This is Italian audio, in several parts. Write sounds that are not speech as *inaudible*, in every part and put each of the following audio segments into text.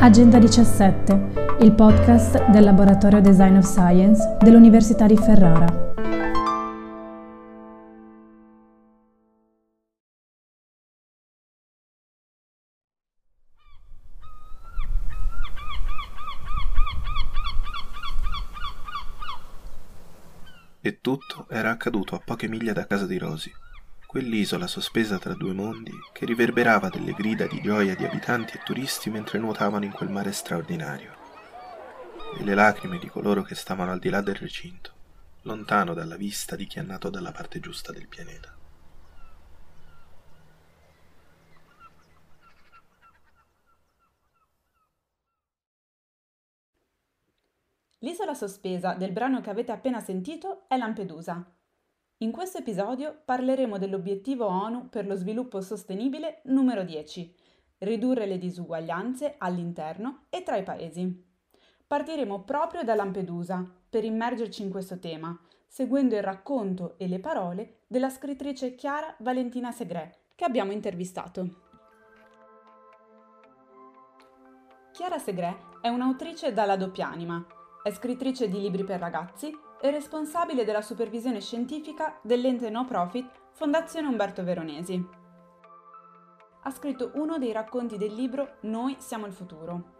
Agenda 17, il podcast del Laboratorio Design of Science dell'Università di Ferrara. E tutto era accaduto a poche miglia da casa di Rosy, quell'isola sospesa tra due mondi che riverberava delle grida di gioia di abitanti e turisti mentre nuotavano in quel mare straordinario, e le lacrime di coloro che stavano al di là del recinto, lontano dalla vista di chi è nato dalla parte giusta del pianeta. L'isola sospesa del brano che avete appena sentito è Lampedusa. In questo episodio parleremo dell'obiettivo ONU per lo sviluppo sostenibile numero 10, ridurre le disuguaglianze all'interno e tra i paesi. Partiremo proprio da Lampedusa per immergerci in questo tema, seguendo il racconto e le parole della scrittrice Chiara Valentina Segre, che abbiamo intervistato. Chiara Segre è un'autrice dalla doppia anima, è scrittrice di libri per ragazzi e responsabile della supervisione scientifica dell'ente no profit Fondazione Umberto Veronesi. Ha scritto uno dei racconti del libro Noi siamo il futuro,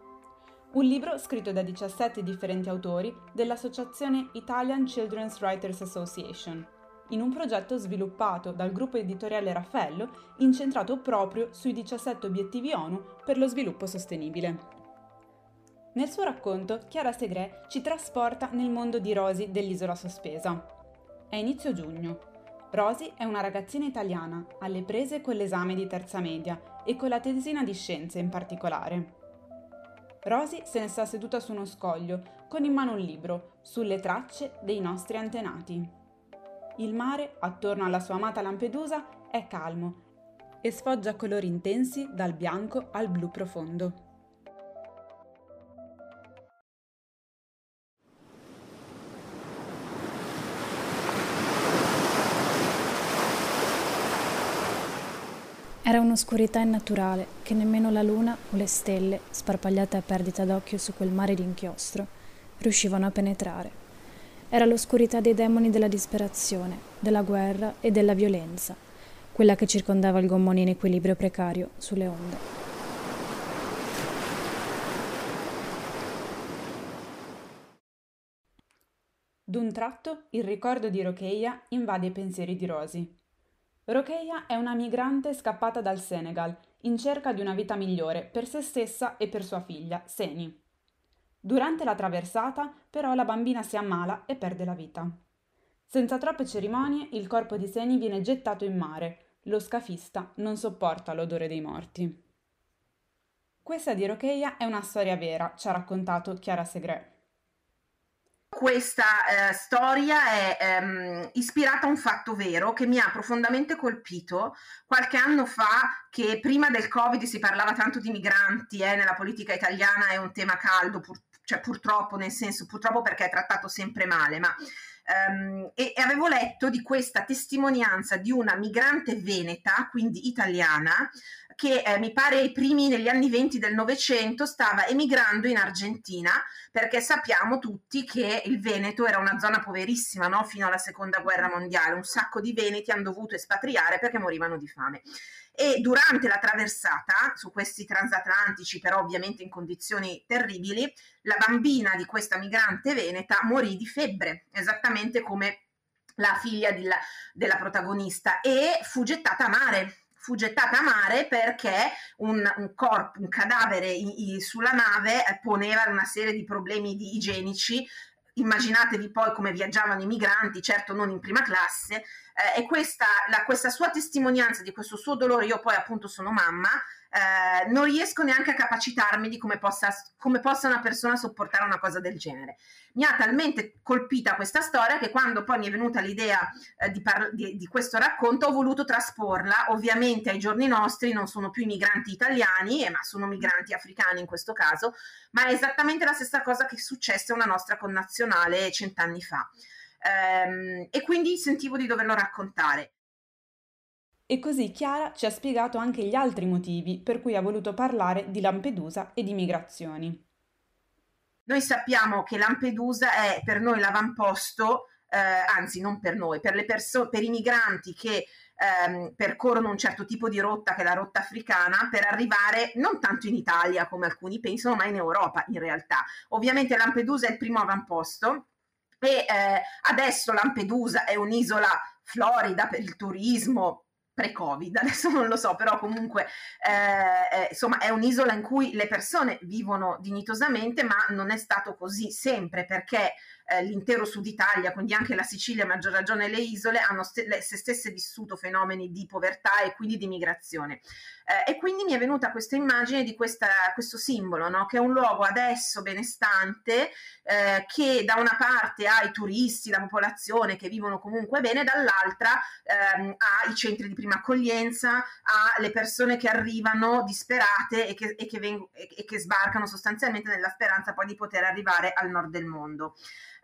un libro scritto da 17 differenti autori dell'associazione Italian Children's Writers Association, in un progetto sviluppato dal gruppo editoriale Raffaello incentrato proprio sui 17 obiettivi ONU per lo sviluppo sostenibile. Nel suo racconto, Chiara Segre ci trasporta nel mondo di Rosy dell'isola sospesa. È inizio giugno. Rosy è una ragazzina italiana, alle prese con l'esame di terza media e con la tesina di scienze in particolare. Rosy se ne sta seduta su uno scoglio, con in mano un libro, sulle tracce dei nostri antenati. Il mare, attorno alla sua amata Lampedusa, è calmo e sfoggia colori intensi dal bianco al blu profondo. Era un'oscurità innaturale che nemmeno la luna o le stelle, sparpagliate a perdita d'occhio su quel mare d'inchiostro, riuscivano a penetrare. Era l'oscurità dei demoni della disperazione, della guerra e della violenza, quella che circondava il gommone in equilibrio precario sulle onde. D'un tratto il ricordo di Rocheia invade i pensieri di Rosy. Rokeia è una migrante scappata dal Senegal in cerca di una vita migliore per se stessa e per sua figlia, Seni. Durante la traversata, però, la bambina si ammala e perde la vita. Senza troppe cerimonie, il corpo di Seni viene gettato in mare. Lo scafista non sopporta l'odore dei morti. Questa di Rokeia è una storia vera, ci ha raccontato Chiara Segre questa eh, storia è ehm, ispirata a un fatto vero che mi ha profondamente colpito qualche anno fa che prima del covid si parlava tanto di migranti eh, nella politica italiana è un tema caldo pur, cioè purtroppo nel senso purtroppo perché è trattato sempre male ma Um, e, e, avevo letto di questa testimonianza di una migrante veneta, quindi italiana, che eh, mi pare ai primi negli anni 20 del Novecento stava emigrando in Argentina perché sappiamo tutti che il Veneto era una zona poverissima no? fino alla seconda guerra mondiale, un sacco di veneti hanno dovuto espatriare perché morivano di fame. E durante la traversata su questi transatlantici, però ovviamente in condizioni terribili, la bambina di questa migrante veneta morì di febbre, esattamente come la figlia della, della protagonista, e fu gettata a mare fu gettata a mare perché un, un corpo, un cadavere in, in, sulla nave eh, poneva una serie di problemi di igienici. Immaginatevi poi come viaggiavano i migranti, certo non in prima classe, eh, e questa, la, questa sua testimonianza di questo suo dolore, io poi appunto sono mamma, eh, non riesco neanche a capacitarmi di come possa, come possa, una persona sopportare una cosa del genere. Mi ha talmente colpita questa storia che quando poi mi è venuta l'idea eh, di, par- di, di, questo racconto ho voluto trasporla, ovviamente ai giorni nostri non sono più migranti italiani, eh, ma sono migranti africani in questo caso, ma è esattamente la stessa cosa che successe a una nostra connazionale cent'anni fa ehm, e quindi sentivo di doverlo raccontare. E così Chiara ci ha spiegato anche gli altri motivi per cui ha voluto parlare di Lampedusa e di migrazioni. Noi sappiamo che Lampedusa è per noi l'avamposto, eh, anzi non per noi, per, le perso- per i migranti che ehm, percorrono un certo tipo di rotta che è la rotta africana per arrivare non tanto in Italia come alcuni pensano, ma in Europa in realtà. Ovviamente Lampedusa è il primo avamposto e eh, adesso Lampedusa è un'isola florida per il turismo, pre-Covid, *laughs* adesso non lo so, però comunque eh, eh, insomma è un'isola in cui le persone vivono dignitosamente, ma non è stato così sempre perché eh, l'intero sud Italia, quindi anche la Sicilia, a maggior ragione le isole, hanno st- le, se stesse vissuto fenomeni di povertà e quindi di migrazione. Eh, e quindi mi è venuta questa immagine di questa, questo simbolo, no? che è un luogo adesso benestante, eh, che da una parte ha i turisti, la popolazione che vivono comunque bene, dall'altra ehm, ha i centri di prima accoglienza, ha le persone che arrivano disperate e che, e che, veng- e che sbarcano sostanzialmente nella speranza poi di poter arrivare al nord del mondo.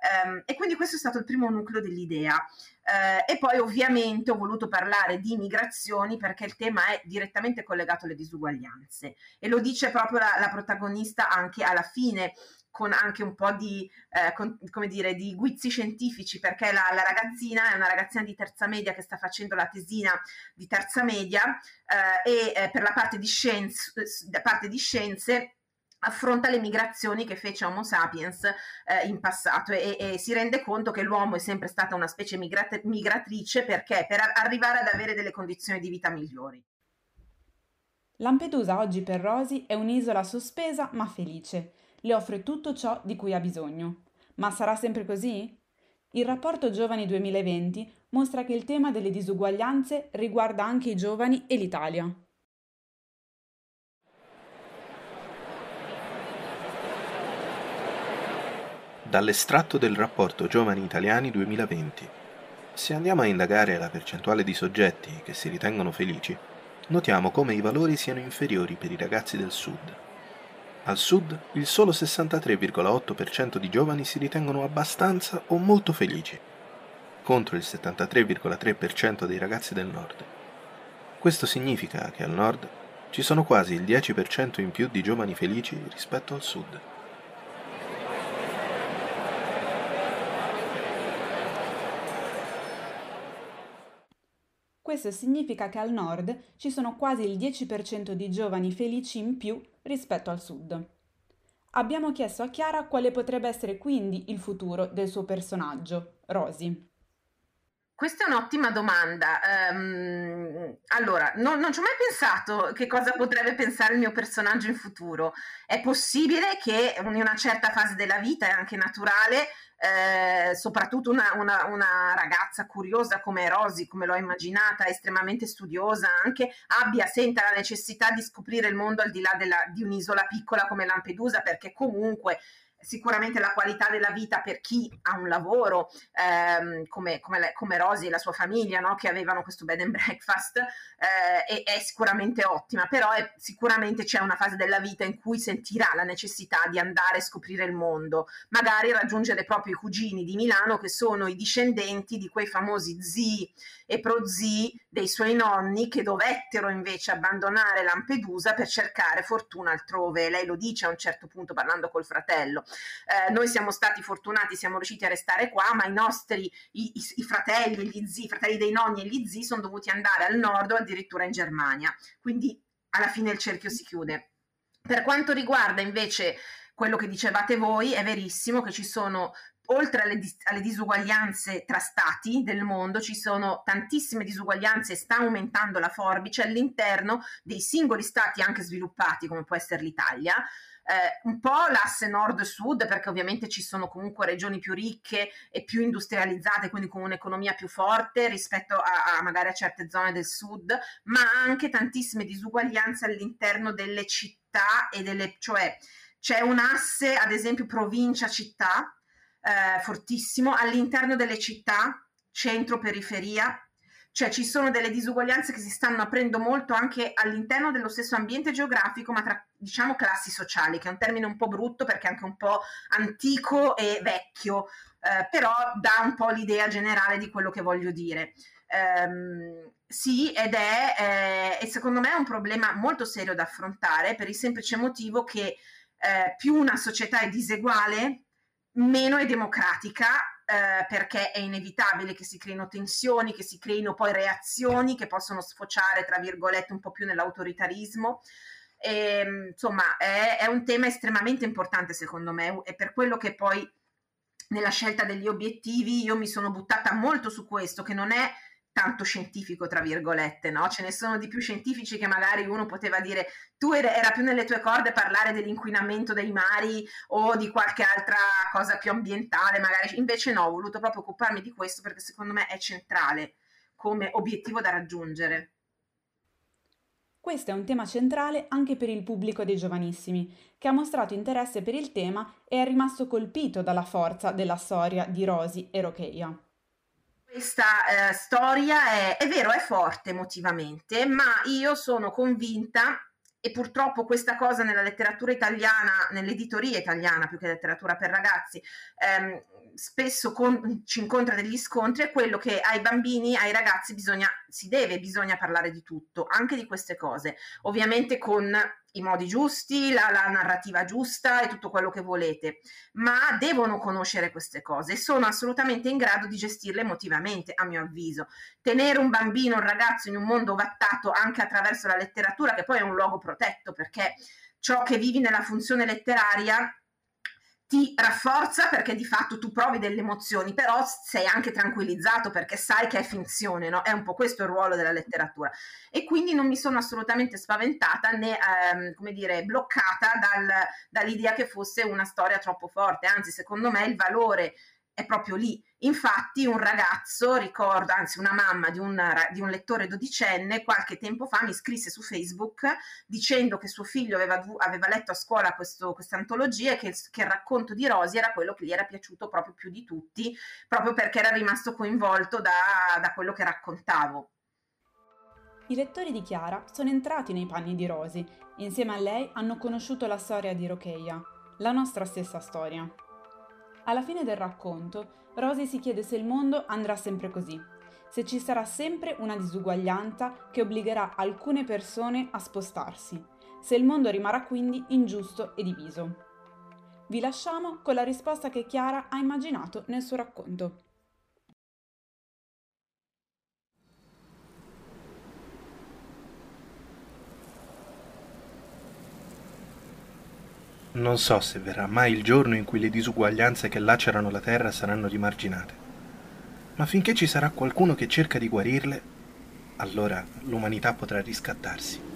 Um, e quindi questo è stato il primo nucleo dell'idea. Uh, e poi ovviamente ho voluto parlare di migrazioni perché il tema è direttamente collegato alle disuguaglianze e lo dice proprio la, la protagonista anche alla fine con anche un po' di, eh, con, come dire, di guizzi scientifici, perché la, la, ragazzina è una ragazzina di terza media che sta facendo la tesina di terza media eh, e eh, per la parte di, scienze, parte di scienze affronta le migrazioni che fece Homo sapiens eh, in passato e, e, si rende conto che l'uomo è sempre stata una specie migrat- migratrice perché per a- arrivare ad avere delle condizioni di vita migliori. Lampedusa oggi per Rosy è un'isola sospesa ma felice. Le offre tutto ciò di cui ha bisogno. Ma sarà sempre così? Il rapporto Giovani 2020 mostra che il tema delle disuguaglianze riguarda anche i giovani e l'Italia. Dall'estratto del rapporto Giovani Italiani 2020. Se andiamo a indagare la percentuale di soggetti che si ritengono felici, notiamo come i valori siano inferiori per i ragazzi del sud. Al sud il solo 63,8% di giovani si ritengono abbastanza o molto felici, contro il 73,3% dei ragazzi del nord. Questo significa che al nord ci sono quasi il 10% in più di giovani felici rispetto al sud. Questo significa che al nord ci sono quasi il 10% di giovani felici in più rispetto al sud. Abbiamo chiesto a Chiara quale potrebbe essere quindi il futuro del suo personaggio, Rosy. Questa è un'ottima domanda. Um, allora, non, non, ci ho mai pensato che cosa potrebbe pensare il mio personaggio in futuro. È possibile che in una certa fase della vita, è anche naturale, eh, soprattutto una, una, una, ragazza curiosa come Rosy, come l'ho immaginata, estremamente studiosa, anche abbia, senta la necessità di scoprire il mondo al di là della, di un'isola piccola come Lampedusa, perché comunque sicuramente la qualità della vita per chi ha un lavoro ehm, come, come, come, Rosy e la sua famiglia no? che avevano questo bed and breakfast eh, è, è, sicuramente ottima però è, sicuramente c'è una fase della vita in cui sentirà la necessità di andare a scoprire il mondo magari raggiungere proprio i cugini di Milano che sono i discendenti di quei famosi zii e prozii dei suoi nonni che dovettero invece abbandonare Lampedusa per cercare fortuna altrove lei lo dice a un certo punto parlando col fratello eh, noi siamo stati fortunati, siamo riusciti a restare qua, ma i nostri i, i, i fratelli, gli zii, i fratelli dei nonni e gli zii sono dovuti andare al nord o addirittura in Germania. Quindi alla fine il cerchio si chiude. Per quanto riguarda invece quello che dicevate voi, è verissimo che ci sono oltre alle, dis- alle, disuguaglianze tra stati del mondo, ci sono tantissime disuguaglianze e sta aumentando la forbice all'interno dei singoli stati anche sviluppati, come può essere l'Italia, eh, un po' l'asse nord-sud, perché ovviamente ci sono comunque regioni più ricche e più industrializzate, quindi con un'economia più forte rispetto a, a magari a certe zone del sud, ma anche tantissime disuguaglianze all'interno delle città e delle, cioè c'è un asse, ad esempio, provincia-città, eh, fortissimo, all'interno delle città, centro-periferia, cioè ci sono delle disuguaglianze che si stanno aprendo molto anche all'interno dello stesso ambiente geografico, ma tra diciamo classi sociali, che è un termine un po' brutto perché è anche un po' antico e vecchio, eh, però dà un po' l'idea generale di quello che voglio dire. ehm, sì, ed è, eh, secondo me è un problema molto serio da affrontare per il semplice motivo che eh, più una società è diseguale, meno è democratica eh, perché è inevitabile che si creino tensioni, che si creino poi reazioni che possono sfociare, tra virgolette, un po' più nell'autoritarismo. E, ehm, insomma, è, è, un tema estremamente importante secondo me, è per quello che poi nella scelta degli obiettivi io mi sono buttata molto su questo, che non è tanto scientifico, tra virgolette, no? Ce ne sono di più scientifici che magari uno poteva dire tu era, più nelle tue corde parlare dell'inquinamento dei mari o di qualche altra cosa più ambientale, magari invece no, ho voluto proprio occuparmi di questo perché secondo me è centrale come obiettivo da raggiungere. Questo è un tema centrale anche per il pubblico dei giovanissimi, che ha mostrato interesse per il tema e è rimasto colpito dalla forza della storia di Rosy e Rocheia. Questa eh, storia è, è vero, è forte emotivamente, ma io sono convinta e purtroppo questa cosa nella letteratura italiana, nell'editoria italiana più che letteratura per ragazzi, ehm, spesso con, ci incontra degli scontri è quello che ai bambini, ai ragazzi bisogna, si deve, bisogna parlare di tutto, anche di queste cose, ovviamente con i modi giusti, la, la, narrativa giusta e tutto quello che volete, ma devono conoscere queste cose e sono assolutamente in grado di gestirle emotivamente, a mio avviso. Tenere un bambino, un ragazzo in un mondo vattato anche attraverso la letteratura, che poi è un luogo protetto, perché ciò che vivi nella funzione letteraria ti rafforza perché di fatto tu provi delle emozioni, però sei anche tranquillizzato perché sai che è finzione, no? È un po' questo il ruolo della letteratura. E quindi non mi sono assolutamente spaventata né, ehm, come dire, bloccata dal, dall'idea che fosse una storia troppo forte, anzi, secondo me il valore è proprio lì. Infatti un ragazzo, ricordo, anzi una mamma di un, di un lettore dodicenne, qualche tempo fa mi scrisse su Facebook dicendo che suo figlio aveva, aveva letto a scuola questa antologia e che che il racconto di Rosy era quello che gli era piaciuto proprio più di tutti, proprio perché era rimasto coinvolto da, da quello che raccontavo. I lettori di Chiara sono entrati nei panni di Rosy e insieme a lei hanno conosciuto la storia di Rocheia, la nostra stessa storia. Alla fine del racconto, Rosy si chiede se il mondo andrà sempre così, se ci sarà sempre una disuguaglianza che obbligherà alcune persone a spostarsi, se il mondo rimarrà quindi ingiusto e diviso. Vi lasciamo con la risposta che Chiara ha immaginato nel suo racconto. Non so se verrà mai il giorno in cui le disuguaglianze che lacerano la terra saranno rimarginate, ma finché ci sarà qualcuno che cerca di guarirle, allora l'umanità potrà riscattarsi.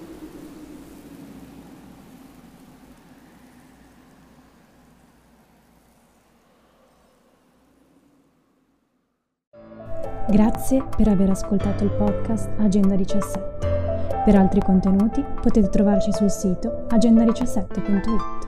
Grazie per aver ascoltato il podcast Agenda 17. Per altri contenuti potete trovarci sul sito agenda17.it.